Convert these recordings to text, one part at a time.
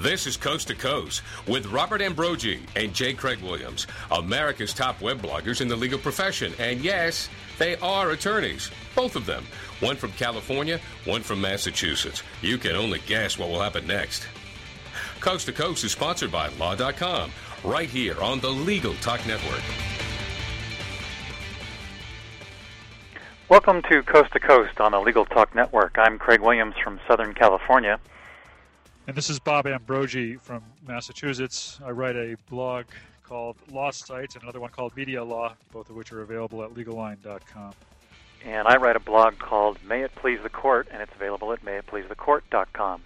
This is Coast to Coast with Robert Ambrogi and J. Craig Williams, America's top web bloggers in the legal profession. And yes, they are attorneys, both of them. One from California, one from Massachusetts. You can only guess what will happen next. Coast to Coast is sponsored by Law.com, right here on the Legal Talk Network. Welcome to Coast to Coast on the Legal Talk Network. I'm Craig Williams from Southern California. And this is Bob Ambrogi from Massachusetts. I write a blog called Law Sites and another one called Media Law, both of which are available at legaline.com. And I write a blog called May It Please the Court, and it's available at mayitpleasethecourt.com.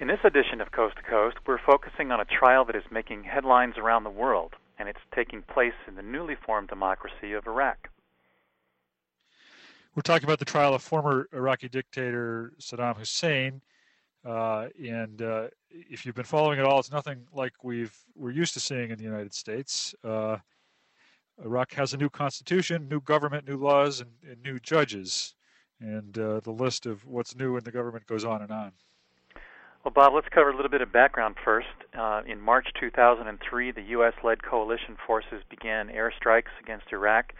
In this edition of Coast to Coast, we're focusing on a trial that is making headlines around the world, and it's taking place in the newly formed democracy of Iraq. We're talking about the trial of former Iraqi dictator Saddam Hussein. Uh, and uh, if you've been following it all, it's nothing like we've we're used to seeing in the United States. Uh, Iraq has a new constitution, new government, new laws, and, and new judges, and uh, the list of what's new in the government goes on and on. Well, Bob, let's cover a little bit of background first. Uh, in March 2003, the U.S.-led coalition forces began airstrikes against Iraq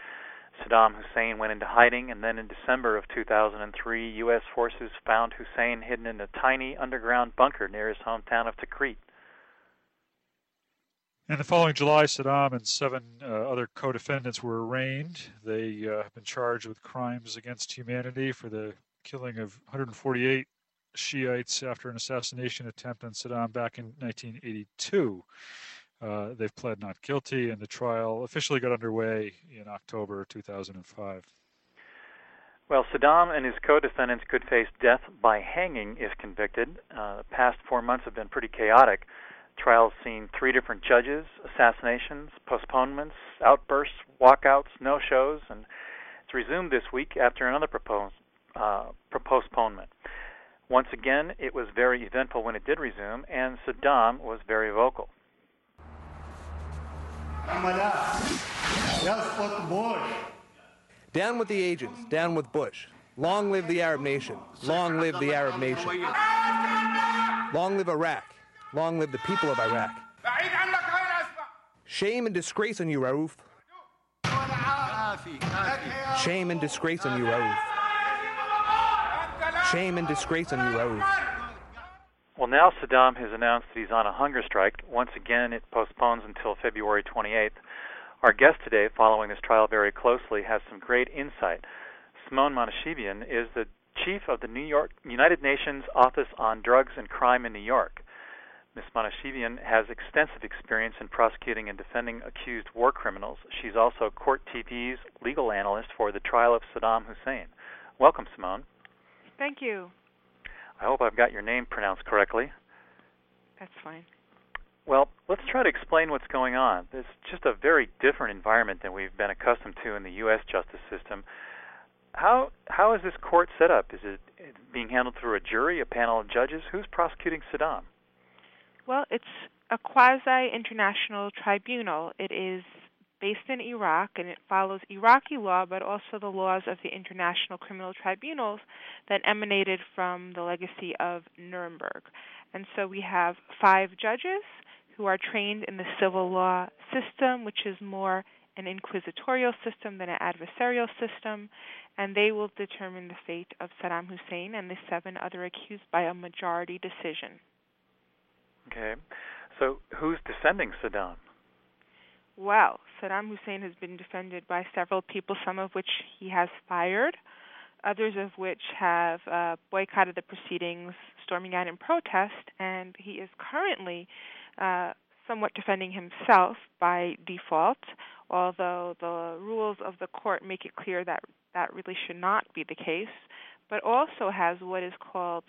Saddam Hussein went into hiding, and then in December of 2003, U.S. forces found Hussein hidden in a tiny underground bunker near his hometown of Tikrit. And the following July, Saddam and seven uh, other co defendants were arraigned. They uh, have been charged with crimes against humanity for the killing of 148 Shiites after an assassination attempt on Saddam back in 1982. Uh, they've pled not guilty, and the trial officially got underway in October 2005. Well, Saddam and his co defendants could face death by hanging if convicted. Uh, the past four months have been pretty chaotic. Trials seen three different judges, assassinations, postponements, outbursts, walkouts, no shows, and it's resumed this week after another proposed, uh, postponement. Once again, it was very eventful when it did resume, and Saddam was very vocal. Down with the agents, down with Bush. Long live the Arab nation. Long live the Arab nation. Long live Iraq. Long live the people of Iraq. Shame and disgrace on you, Rauf. Shame and disgrace on you, Rauf. Shame and disgrace on you, Rauf. Well, now Saddam has announced that he's on a hunger strike. Once again, it postpones until February 28th. Our guest today, following this trial very closely, has some great insight. Simone Monasebian is the chief of the New York United Nations Office on Drugs and Crime in New York. Ms. Monasebian has extensive experience in prosecuting and defending accused war criminals. She's also Court TV's legal analyst for the trial of Saddam Hussein. Welcome, Simone. Thank you. I hope I've got your name pronounced correctly. That's fine. Well, let's try to explain what's going on. It's just a very different environment than we've been accustomed to in the U.S. justice system. How how is this court set up? Is it being handled through a jury, a panel of judges? Who's prosecuting Saddam? Well, it's a quasi international tribunal. It is based in Iraq and it follows Iraqi law but also the laws of the international criminal tribunals that emanated from the legacy of Nuremberg. And so we have five judges who are trained in the civil law system, which is more an inquisitorial system than an adversarial system, and they will determine the fate of Saddam Hussein and the seven other accused by a majority decision. Okay. So who's defending Saddam? Well, Saddam Hussein has been defended by several people, some of which he has fired, others of which have uh, boycotted the proceedings, storming out in protest, and he is currently uh, somewhat defending himself by default, although the rules of the court make it clear that that really should not be the case, but also has what is called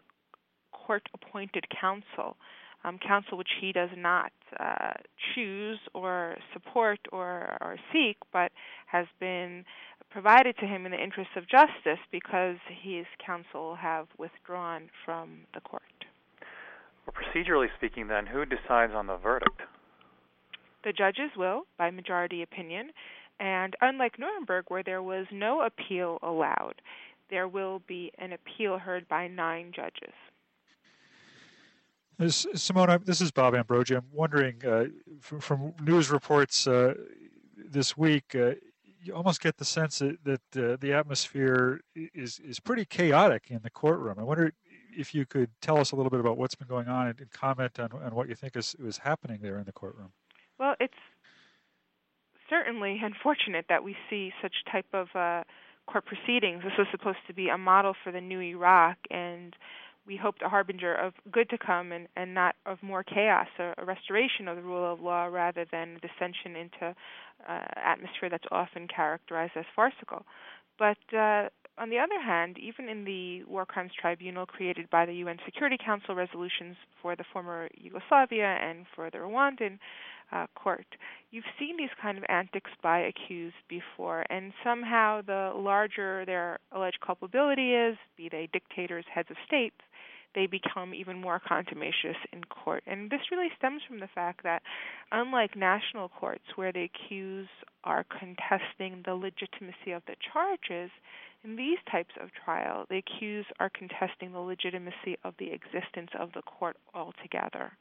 court appointed counsel um, counsel which he does not uh, choose or support or, or seek, but has been provided to him in the interests of justice because his counsel have withdrawn from the court. Well, procedurally speaking, then, who decides on the verdict? The judges will, by majority opinion, and unlike Nuremberg, where there was no appeal allowed, there will be an appeal heard by nine judges. Simone, this is Bob Ambrogi. I'm wondering uh, from, from, news reports uh, this week, uh, you almost get the sense that, that uh, the atmosphere is is pretty chaotic in the courtroom. I wonder if you could tell us a little bit about what's been going on and, and comment on, on what you think is, is happening there in the courtroom. Well, it's certainly unfortunate that we see such type of uh, court proceedings. This was supposed to be a model for the new Iraq, and we hoped a harbinger of good to come and, and not of more chaos, a, a restoration of the rule of law rather than dissension into uh, atmosphere that's often characterized as farcical. But uh, on the other hand, even in the War Crimes Tribunal created by the UN Security Council resolutions for the former Yugoslavia and for the Rwandan uh, court, you've seen these kind of antics by accused before, and somehow the larger their alleged culpability is, be they dictators, heads of states, they become even more contumacious in court. And this really stems from the fact that, unlike national courts, where the accused are contesting the legitimacy of the charges, in these types of trial, the accused are contesting the legitimacy of the existence of the court altogether.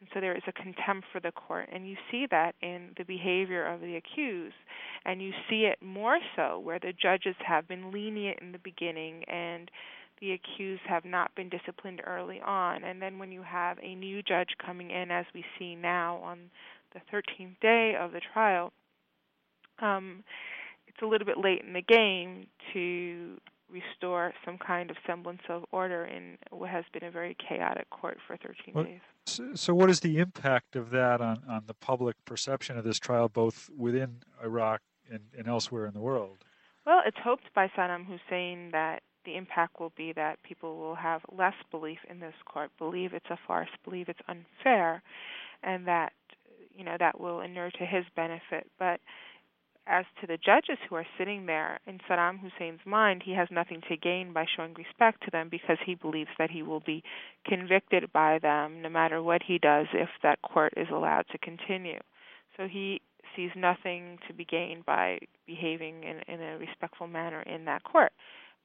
And so there is a contempt for the court. And you see that in the behavior of the accused. And you see it more so where the judges have been lenient in the beginning and the accused have not been disciplined early on. And then when you have a new judge coming in, as we see now on the 13th day of the trial, um, it's a little bit late in the game to restore some kind of semblance of order in what has been a very chaotic court for 13 well, days. So, so, what is the impact of that on, on the public perception of this trial, both within Iraq and, and elsewhere in the world? Well, it's hoped by Saddam Hussein that the impact will be that people will have less belief in this court, believe it's a farce, believe it's unfair, and that you know that will inure to his benefit. But as to the judges who are sitting there, in Saddam Hussein's mind, he has nothing to gain by showing respect to them because he believes that he will be convicted by them no matter what he does if that court is allowed to continue. So he sees nothing to be gained by behaving in, in a respectful manner in that court.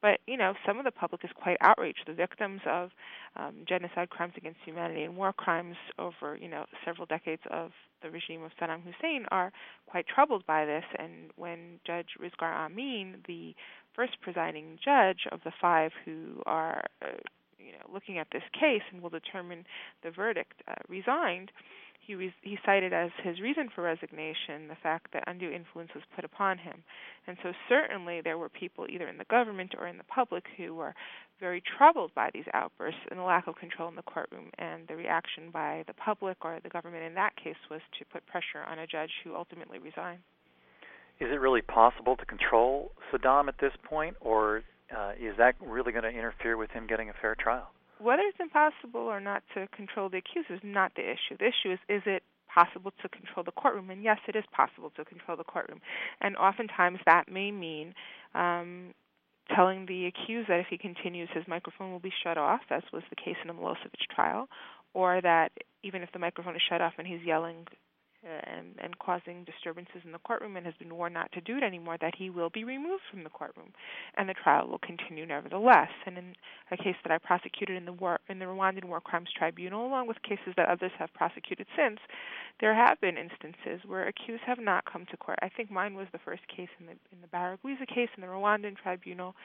But you know, some of the public is quite outraged. The victims of um, genocide, crimes against humanity, and war crimes over you know several decades of the regime of Saddam Hussein are quite troubled by this. And when Judge Rizgar Amin, the first presiding judge of the five who are uh, you know looking at this case and will determine the verdict, uh, resigned he, re- he cited as his reason for resignation the fact that undue influence was put upon him. And so, certainly, there were people either in the government or in the public who were very troubled by these outbursts and the lack of control in the courtroom. And the reaction by the public or the government in that case was to put pressure on a judge who ultimately resigned. Is it really possible to control Saddam at this point, or uh, is that really going to interfere with him getting a fair trial? Whether it's impossible or not to control the accused is not the issue. The issue is is it possible to control the courtroom? And yes, it is possible to control the courtroom. And oftentimes that may mean um, telling the accused that if he continues, his microphone will be shut off, as was the case in the Milosevic trial, or that even if the microphone is shut off and he's yelling and, and causing disturbances in the courtroom and has been warned not to do it anymore, that he will be removed from the courtroom, and the trial will continue nevertheless. And in a case that I prosecuted in the war in the Rwandan War Crimes Tribunal, along with cases that others have prosecuted since, there have been instances where accused have not come to court. I think mine was the first case in the in the Barayagwiza case in the Rwandan tribunal.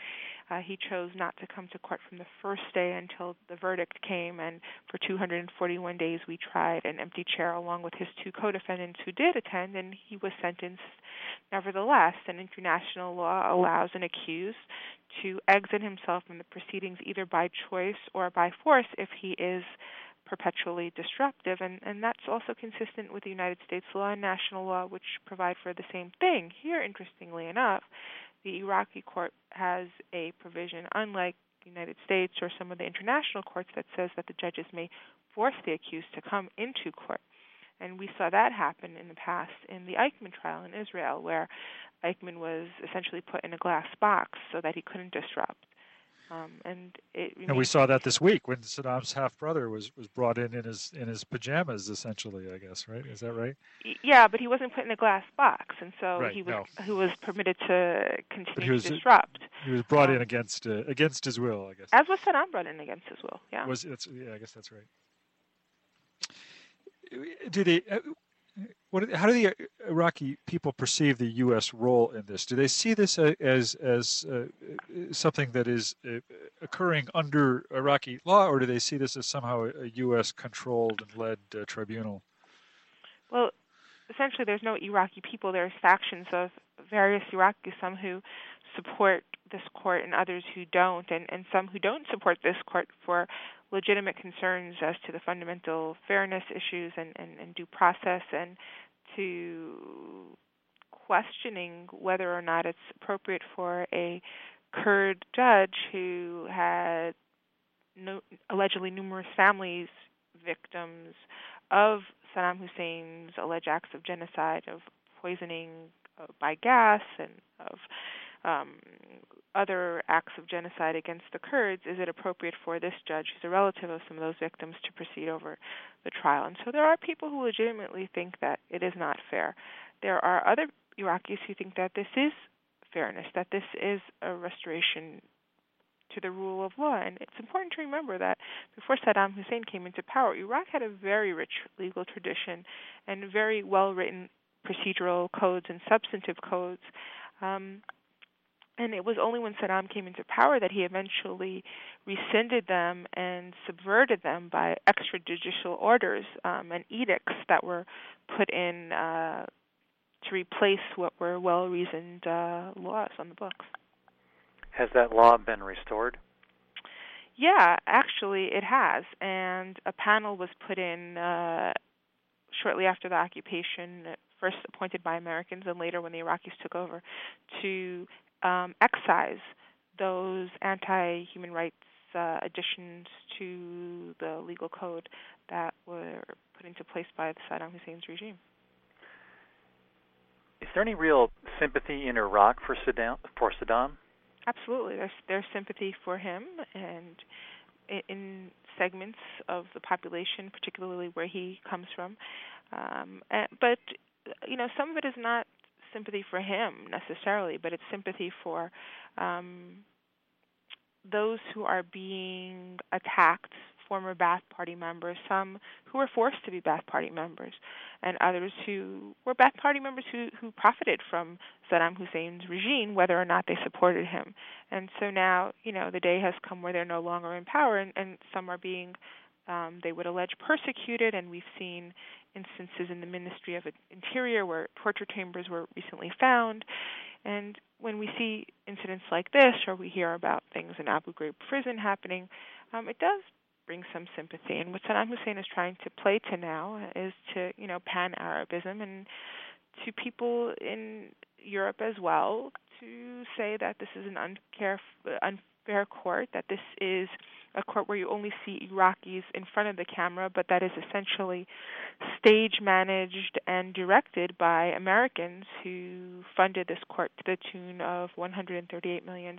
Uh, he chose not to come to court from the first day until the verdict came, and for 241 days we tried an empty chair along with his two co-defendants who did attend, and he was sentenced nevertheless. And international law allows an accused to exit himself from the proceedings either by choice or by force if he is perpetually disruptive, and, and that's also consistent with the United States law and national law, which provide for the same thing. Here, interestingly enough, the Iraqi court has a provision, unlike the United States or some of the international courts, that says that the judges may force the accused to come into court. And we saw that happen in the past in the Eichmann trial in Israel, where Eichmann was essentially put in a glass box so that he couldn't disrupt. Um, and it and we saw that this week when Saddam's half brother was, was brought in in his in his pajamas, essentially. I guess, right? Is that right? Yeah, but he wasn't put in a glass box, and so right, he was no. he was permitted to continue was, to disrupt. He was brought um, in against uh, against his will, I guess. As was Saddam brought in against his will. Yeah. Was it's yeah, I guess that's right. Do they? Uh, what, how do the Iraqi people perceive the U.S. role in this? Do they see this as as uh, something that is uh, occurring under Iraqi law, or do they see this as somehow a U.S. controlled and led uh, tribunal? Well, essentially, there's no Iraqi people. There's factions of various Iraqis, some who support this court and others who don't, and, and some who don't support this court for legitimate concerns as to the fundamental fairness issues and, and, and due process and to questioning whether or not it's appropriate for a Kurd judge who had no, allegedly numerous families victims of Saddam Hussein's alleged acts of genocide, of poisoning uh, by gas, and of um, other acts of genocide against the Kurds, is it appropriate for this judge, who's a relative of some of those victims, to proceed over the trial? And so there are people who legitimately think that it is not fair. There are other Iraqis who think that this is fairness, that this is a restoration to the rule of law. And it's important to remember that before Saddam Hussein came into power, Iraq had a very rich legal tradition and very well written procedural codes and substantive codes. Um, and it was only when Saddam came into power that he eventually rescinded them and subverted them by extrajudicial orders um, and edicts that were put in uh, to replace what were well reasoned uh, laws on the books. Has that law been restored? Yeah, actually, it has. And a panel was put in uh, shortly after the occupation, first appointed by Americans and later when the Iraqis took over, to um, excise those anti-human rights uh, additions to the legal code that were put into place by Saddam Hussein's regime. Is there any real sympathy in Iraq for Saddam? For Saddam? Absolutely, there's there's sympathy for him, and in, in segments of the population, particularly where he comes from. Um, and, but you know, some of it is not sympathy for him necessarily, but it's sympathy for um, those who are being attacked, former Ba'ath Party members, some who were forced to be Ba'ath Party members, and others who were Ba'ath Party members who, who profited from Saddam Hussein's regime, whether or not they supported him. And so now, you know, the day has come where they're no longer in power, and, and some are being um, they would allege persecuted, and we've seen instances in the Ministry of Interior where torture chambers were recently found. And when we see incidents like this, or we hear about things in Abu Ghraib prison happening, um, it does bring some sympathy. And what Saddam Hussein is trying to play to now is to, you know, pan-Arabism and to people in Europe as well to say that this is an unfair, unfair court, that this is a court where you only see Iraqis in front of the camera, but that is essentially stage managed and directed by Americans who funded this court to the tune of $138 million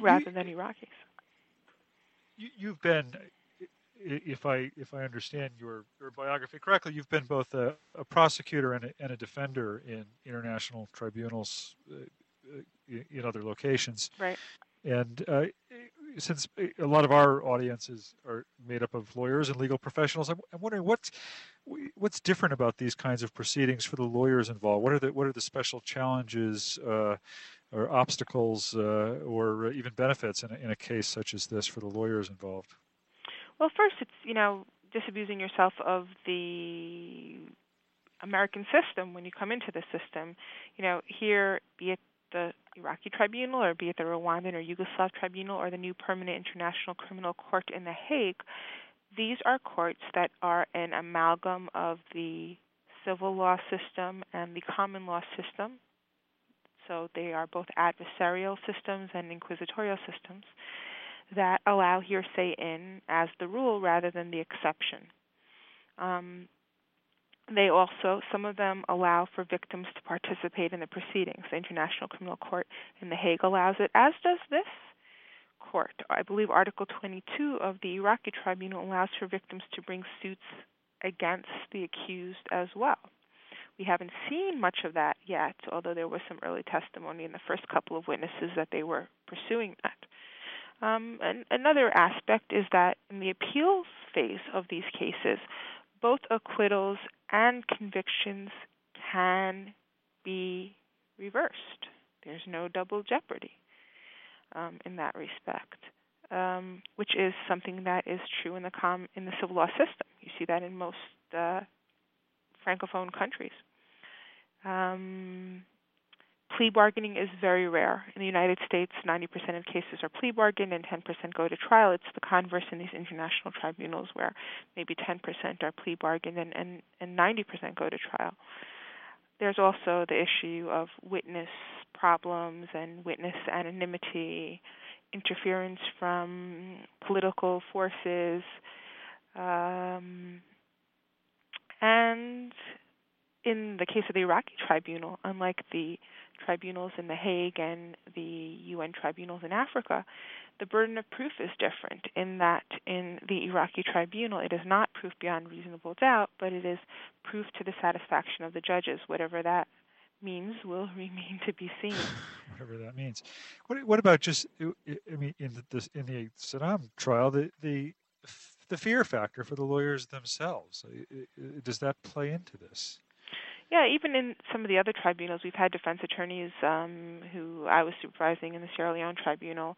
rather than Iraqis. You, have been, if I if I understand your, your biography correctly, you've been both a, a prosecutor and a, and a, defender in international tribunals uh, uh in other locations. Right. And uh, since a lot of our audiences are made up of lawyers and legal professionals, I'm, I'm, wondering what's what's different about these kinds of proceedings for the lawyers involved. What are the what are the special challenges uh, or obstacles uh, or even benefits in a, in a case such as this for the lawyers involved? Well, first, it's you know disabusing yourself of the American system when you come into the system. You know, here, be it the Iraqi tribunal, or be it the Rwandan or Yugoslav tribunal, or the new permanent international criminal court in The Hague, these are courts that are an amalgam of the civil law system and the common law system. So they are both adversarial systems and inquisitorial systems that allow hearsay in as the rule rather than the exception. Um, they also, some of them allow for victims to participate in the proceedings. The International Criminal Court in The Hague allows it, as does this court. I believe Article 22 of the Iraqi tribunal allows for victims to bring suits against the accused as well. We haven't seen much of that yet, although there was some early testimony in the first couple of witnesses that they were pursuing that. Um, and another aspect is that in the appeals phase of these cases, both acquittals and convictions can be reversed. There's no double jeopardy um, in that respect, um, which is something that is true in the com- in the civil law system. You see that in most uh, francophone countries. Um, plea bargaining is very rare. In the United States, 90% of cases are plea bargained and 10% go to trial. It's the converse in these international tribunals where maybe 10% are plea bargained and, and, and 90% go to trial. There's also the issue of witness problems and witness anonymity, interference from political forces, um, and in the case of the Iraqi tribunal, unlike the tribunals in The Hague and the UN tribunals in Africa, the burden of proof is different in that in the Iraqi tribunal it is not proof beyond reasonable doubt, but it is proof to the satisfaction of the judges. Whatever that means will remain to be seen. Whatever that means. What, what about just? Uh, uh, I mean, in the in the Saddam trial, the the the fear factor for the lawyers themselves. Uh, does that play into this? Yeah, even in some of the other tribunals, we've had defense attorneys um, who I was supervising in the Sierra Leone tribunal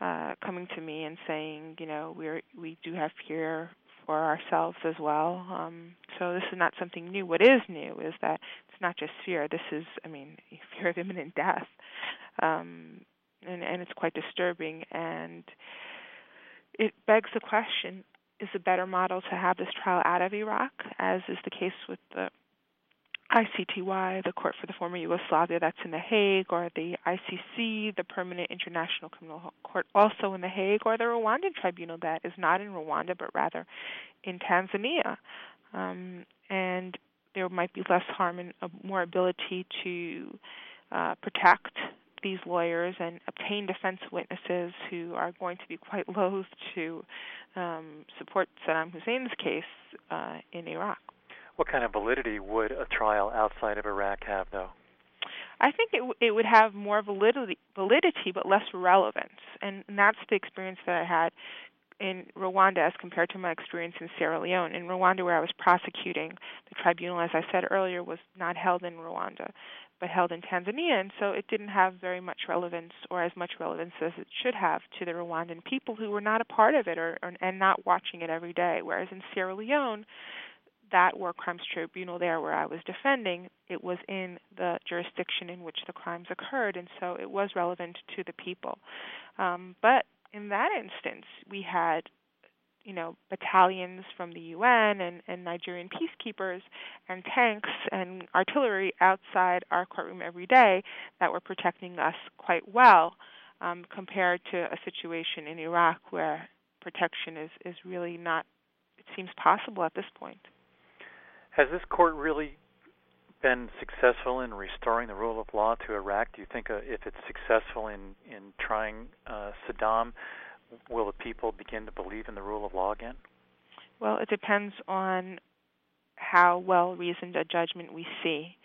uh, coming to me and saying, you know, we we do have fear for ourselves as well. Um, so this is not something new. What is new is that it's not just fear. This is, I mean, fear of imminent death, um, and and it's quite disturbing. And it begs the question: Is a better model to have this trial out of Iraq, as is the case with the ICTY, the Court for the Former Yugoslavia, that's in The Hague, or the ICC, the Permanent International Criminal Court, also in The Hague, or the Rwandan Tribunal, that is not in Rwanda but rather in Tanzania. Um, and there might be less harm and uh, more ability to uh, protect these lawyers and obtain defense witnesses who are going to be quite loath to um, support Saddam Hussein's case uh, in Iraq. What kind of validity would a trial outside of Iraq have, though? I think it it would have more validity, validity but less relevance, and, and that's the experience that I had in Rwanda as compared to my experience in Sierra Leone. In Rwanda, where I was prosecuting, the tribunal, as I said earlier, was not held in Rwanda, but held in Tanzania, and so it didn't have very much relevance or as much relevance as it should have to the Rwandan people who were not a part of it or, or and not watching it every day. Whereas in Sierra Leone, that war crimes tribunal there where I was defending, it was in the jurisdiction in which the crimes occurred, and so it was relevant to the people. Um, but in that instance, we had you know battalions from the UN and, and Nigerian peacekeepers and tanks and artillery outside our courtroom every day that were protecting us quite well um, compared to a situation in Iraq where protection is, is really not it seems possible at this point. Has this court really been successful in restoring the rule of law to Iraq? Do you think uh, if it's successful in in trying uh, Saddam, will the people begin to believe in the rule of law again? Well, it depends on how well reasoned a judgment we see,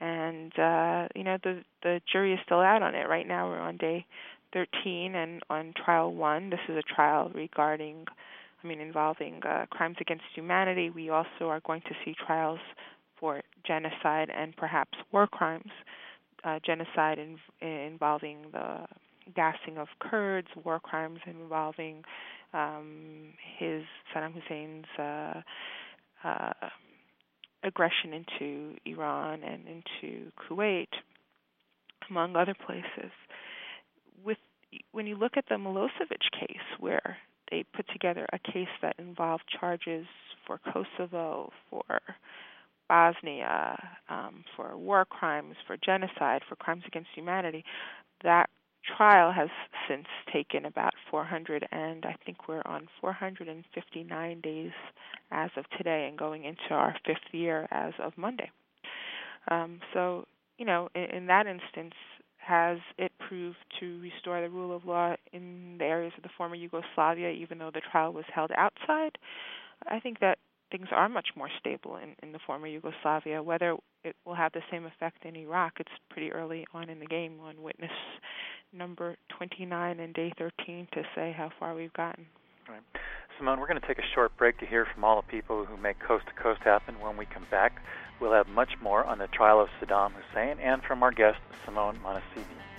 and uh, you know the the jury is still out on it. Right now, we're on day 13 and on trial one. This is a trial regarding I mean, involving uh, crimes against humanity. We also are going to see trials for genocide and perhaps war crimes. Uh, genocide in, involving the gassing of Kurds, war crimes involving um, his Saddam Hussein's uh, uh, aggression into Iran and into Kuwait, among other places. With when you look at the Milosevic case, where they put together a case that involved charges for Kosovo, for Bosnia, um, for war crimes, for genocide, for crimes against humanity. That trial has since taken about 400, and I think we're on 459 days as of today, and going into our fifth year as of Monday. Um, so, you know, in, in that instance, has it proved to restore the rule of law in the areas of the former Yugoslavia, even though the trial was held outside? I think that things are much more stable in, in the former Yugoslavia. Whether it will have the same effect in Iraq, it's pretty early on in the game on witness number 29 and day 13 to say how far we've gotten. Right. Simone. We're going to take a short break to hear from all the people who make Coast to Coast happen. When we come back, we'll have much more on the trial of Saddam Hussein and from our guest, Simone Monasebian.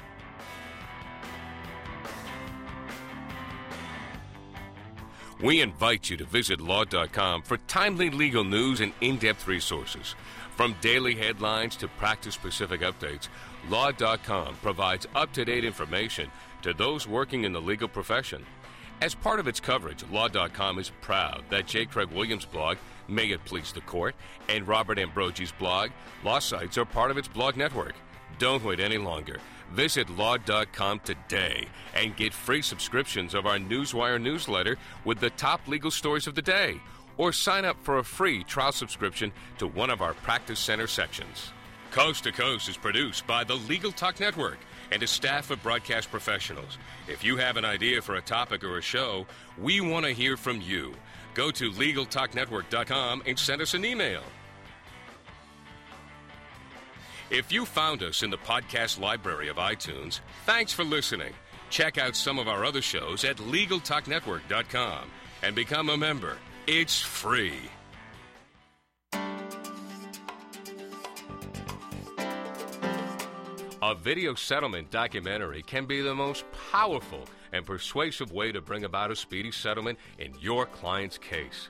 We invite you to visit law.com for timely legal news and in depth resources. From daily headlines to practice specific updates, law.com provides up to date information to those working in the legal profession. As part of its coverage, Law.com is proud that J. Craig Williams' blog, May It Please the Court, and Robert Ambrogi's blog, Law Sites, are part of its blog network. Don't wait any longer. Visit law.com today and get free subscriptions of our Newswire newsletter with the top legal stories of the day. Or sign up for a free trial subscription to one of our Practice Center sections. Coast to Coast is produced by the Legal Talk Network and a staff of broadcast professionals. If you have an idea for a topic or a show, we want to hear from you. Go to LegalTalkNetwork.com and send us an email. If you found us in the podcast library of iTunes, thanks for listening. Check out some of our other shows at LegalTalkNetwork.com and become a member. It's free. A video settlement documentary can be the most powerful and persuasive way to bring about a speedy settlement in your client's case.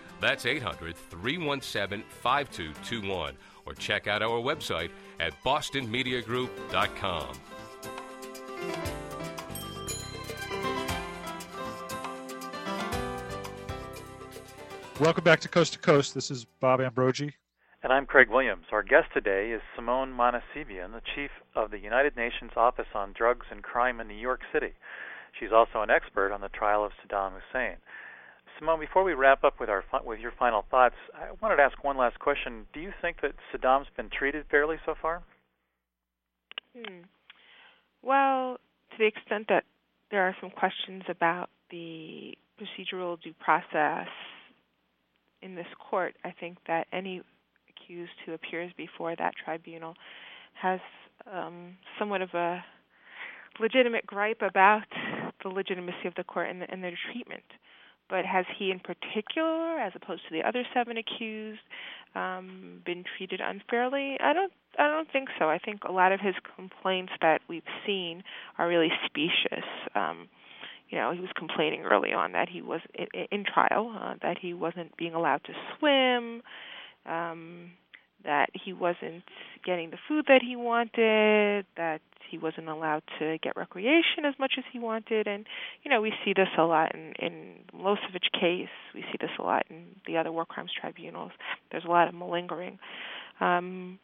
That's 800 317 5221. Or check out our website at bostonmediagroup.com. Welcome back to Coast to Coast. This is Bob Ambrogi. And I'm Craig Williams. Our guest today is Simone Monasebian, the chief of the United Nations Office on Drugs and Crime in New York City. She's also an expert on the trial of Saddam Hussein. Simone, before we wrap up with our with your final thoughts, I wanted to ask one last question. Do you think that Saddam's been treated fairly so far? Hmm. Well, to the extent that there are some questions about the procedural due process in this court, I think that any accused who appears before that tribunal has um, somewhat of a legitimate gripe about the legitimacy of the court and, the, and their treatment. But has he, in particular, as opposed to the other seven accused, um, been treated unfairly? I don't. I don't think so. I think a lot of his complaints that we've seen are really specious. Um, you know, he was complaining early on that he was in, in trial, uh, that he wasn't being allowed to swim, um, that he wasn't getting the food that he wanted, that he wasn't allowed to get recreation as much as he wanted, and you know we see this a lot in in Milosevic case. We see this a lot in the other war crimes tribunals. There's a lot of malingering. Um,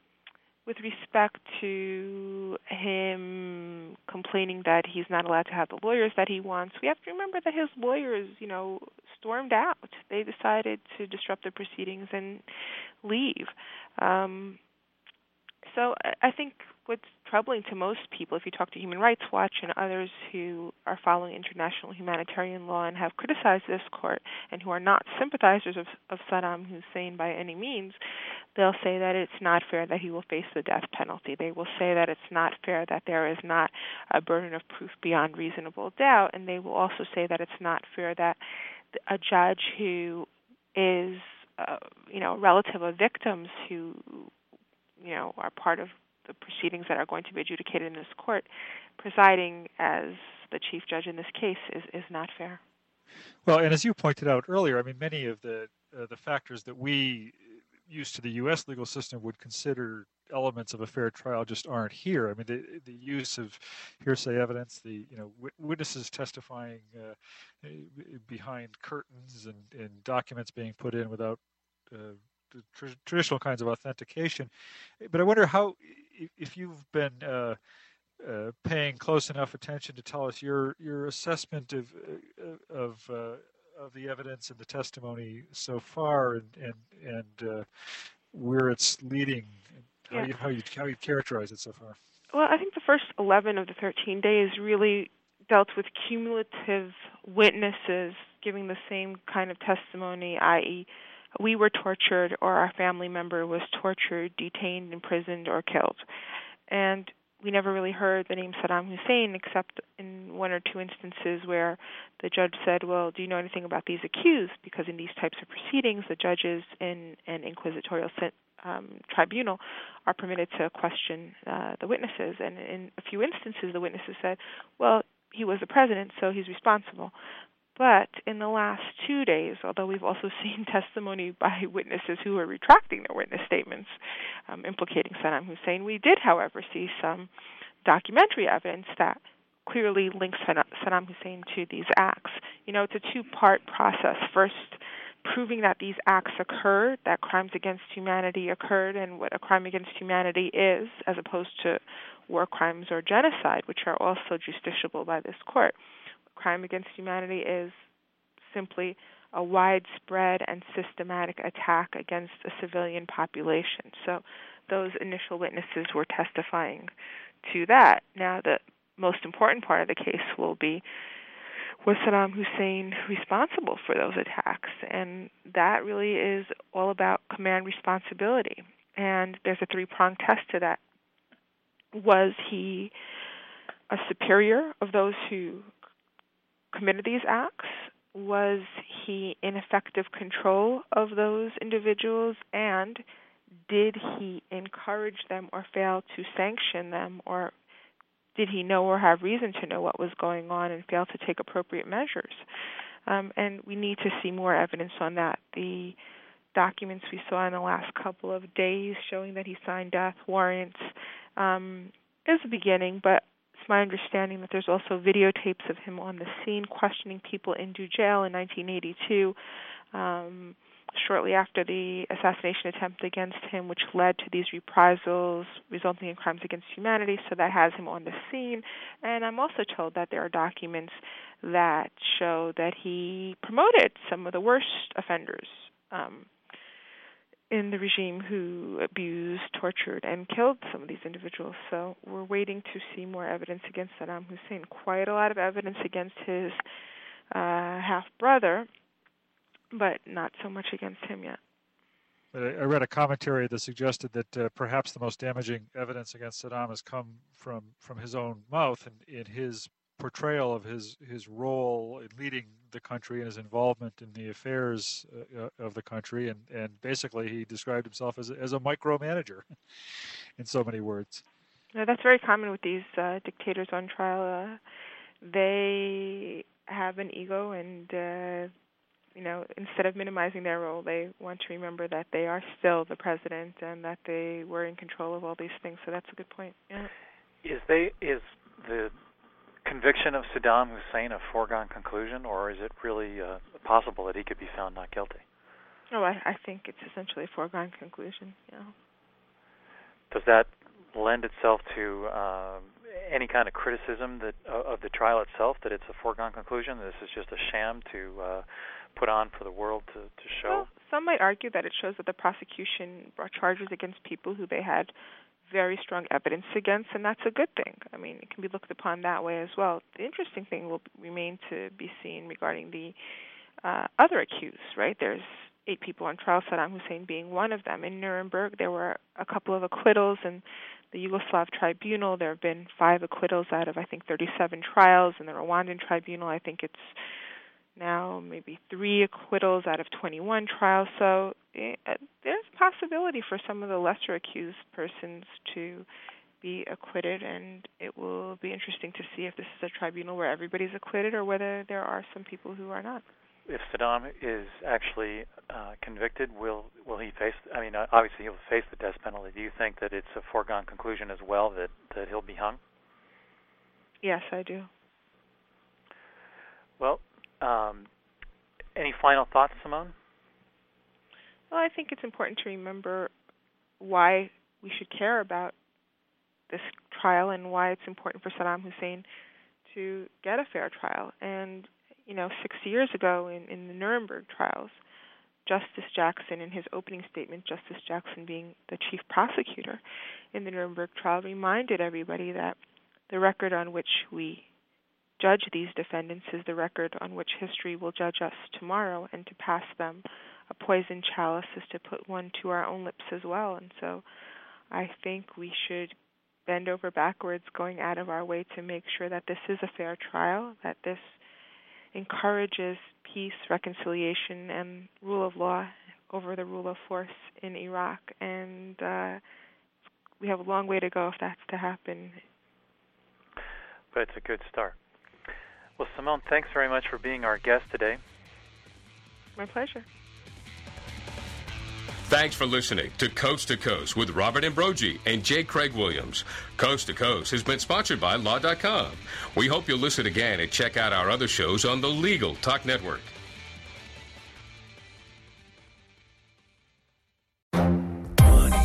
with respect to him complaining that he's not allowed to have the lawyers that he wants, we have to remember that his lawyers, you know, stormed out. They decided to disrupt the proceedings and leave. Um, so I think what's troubling to most people, if you talk to Human Rights Watch and others who are following international humanitarian law and have criticized this court and who are not sympathizers of, of Saddam Hussein by any means, they'll say that it's not fair that he will face the death penalty. They will say that it's not fair that there is not a burden of proof beyond reasonable doubt, and they will also say that it's not fair that a judge who is, uh, you know, relative of victims who, you know, are part of the proceedings that are going to be adjudicated in this court, presiding as the chief judge in this case is, is not fair. Well, and as you pointed out earlier, I mean, many of the uh, the factors that we used to the U.S. legal system would consider elements of a fair trial just aren't here. I mean, the the use of hearsay evidence, the you know witnesses testifying uh, behind curtains and, and documents being put in without uh, tr- traditional kinds of authentication. But I wonder how if you've been uh, uh, paying close enough attention to tell us your your assessment of uh, of uh, of the evidence and the testimony so far, and and and uh, where it's leading? How, you, how you how you characterize it so far? Well, I think the first 11 of the 13 days really dealt with cumulative witnesses giving the same kind of testimony, i.e., we were tortured or our family member was tortured, detained, imprisoned, or killed. And we never really heard the name Saddam Hussein except in one or two instances where the judge said, Well, do you know anything about these accused? Because in these types of proceedings, the judges in an inquisitorial um, tribunal are permitted to question uh, the witnesses. And in a few instances, the witnesses said, Well, he was the president, so he's responsible. But in the last two days, although we've also seen testimony by witnesses who are retracting their witness statements um, implicating Saddam Hussein, we did, however, see some documentary evidence that clearly links Saddam Hussein to these acts. You know, it's a two part process. First, proving that these acts occurred, that crimes against humanity occurred, and what a crime against humanity is, as opposed to war crimes or genocide, which are also justiciable by this court crime against humanity is simply a widespread and systematic attack against a civilian population. So those initial witnesses were testifying to that. Now, the most important part of the case will be was Saddam Hussein responsible for those attacks? And that really is all about command responsibility. And there's a three pronged test to that. Was he a superior of those who committed these acts? Was he in effective control of those individuals? And did he encourage them or fail to sanction them? Or did he know or have reason to know what was going on and fail to take appropriate measures? Um, and we need to see more evidence on that. The documents we saw in the last couple of days showing that he signed death warrants um, is a beginning, but my understanding that there's also videotapes of him on the scene questioning people in jail in 1982, um, shortly after the assassination attempt against him, which led to these reprisals resulting in crimes against humanity. So that has him on the scene. And I'm also told that there are documents that show that he promoted some of the worst offenders. Um, in the regime who abused, tortured, and killed some of these individuals. So we're waiting to see more evidence against Saddam Hussein. Quite a lot of evidence against his uh, half brother, but not so much against him yet. I read a commentary that suggested that uh, perhaps the most damaging evidence against Saddam has come from from his own mouth and in his portrayal of his his role in leading the country and his involvement in the affairs uh, uh, of the country, and and basically he described himself as a, as a micromanager, in so many words. Yeah, that's very common with these uh, dictators on trial. Uh, they have an ego, and uh, you know, instead of minimizing their role, they want to remember that they are still the president and that they were in control of all these things. So that's a good point. Yeah. Is they is the conviction of Saddam Hussein a foregone conclusion, or is it really uh, possible that he could be found not guilty? Oh, I, I think it's essentially a foregone conclusion. Yeah. Does that lend itself to uh, any kind of criticism that uh, of the trial itself that it's a foregone conclusion? This is just a sham to uh, put on for the world to, to show. Well, some might argue that it shows that the prosecution brought charges against people who they had very strong evidence against, and that's a good thing. I mean, it can be looked upon that way as well. The interesting thing will remain to be seen regarding the uh, other accused, right? There's eight people on trial, Saddam Hussein being one of them. In Nuremberg, there were a couple of acquittals, and the Yugoslav tribunal, there have been five acquittals out of, I think, 37 trials. In the Rwandan tribunal, I think it's now maybe three acquittals out of 21 trials. So eh, there's possibility for some of the lesser accused persons to be acquitted, and it will be interesting to see if this is a tribunal where everybody's acquitted or whether there are some people who are not. If Saddam is actually uh, convicted, will will he face? I mean, uh, obviously he'll face the death penalty. Do you think that it's a foregone conclusion as well that that he'll be hung? Yes, I do. Well, um, any final thoughts, Simone? Well, I think it's important to remember why we should care about this trial and why it's important for Saddam Hussein to get a fair trial. And you know, six years ago in, in the Nuremberg trials, Justice Jackson, in his opening statement, Justice Jackson being the chief prosecutor in the Nuremberg trial, reminded everybody that the record on which we judge these defendants is the record on which history will judge us tomorrow, and to pass them a poisoned chalice is to put one to our own lips as well. And so I think we should bend over backwards, going out of our way to make sure that this is a fair trial, that this encourages peace, reconciliation, and rule of law over the rule of force in Iraq. And uh, we have a long way to go if that's to happen. But it's a good start. Well, Simone, thanks very much for being our guest today. My pleasure. Thanks for listening to Coast to Coast with Robert Ambrogi and J. Craig Williams. Coast to Coast has been sponsored by Law.com. We hope you'll listen again and check out our other shows on the Legal Talk Network.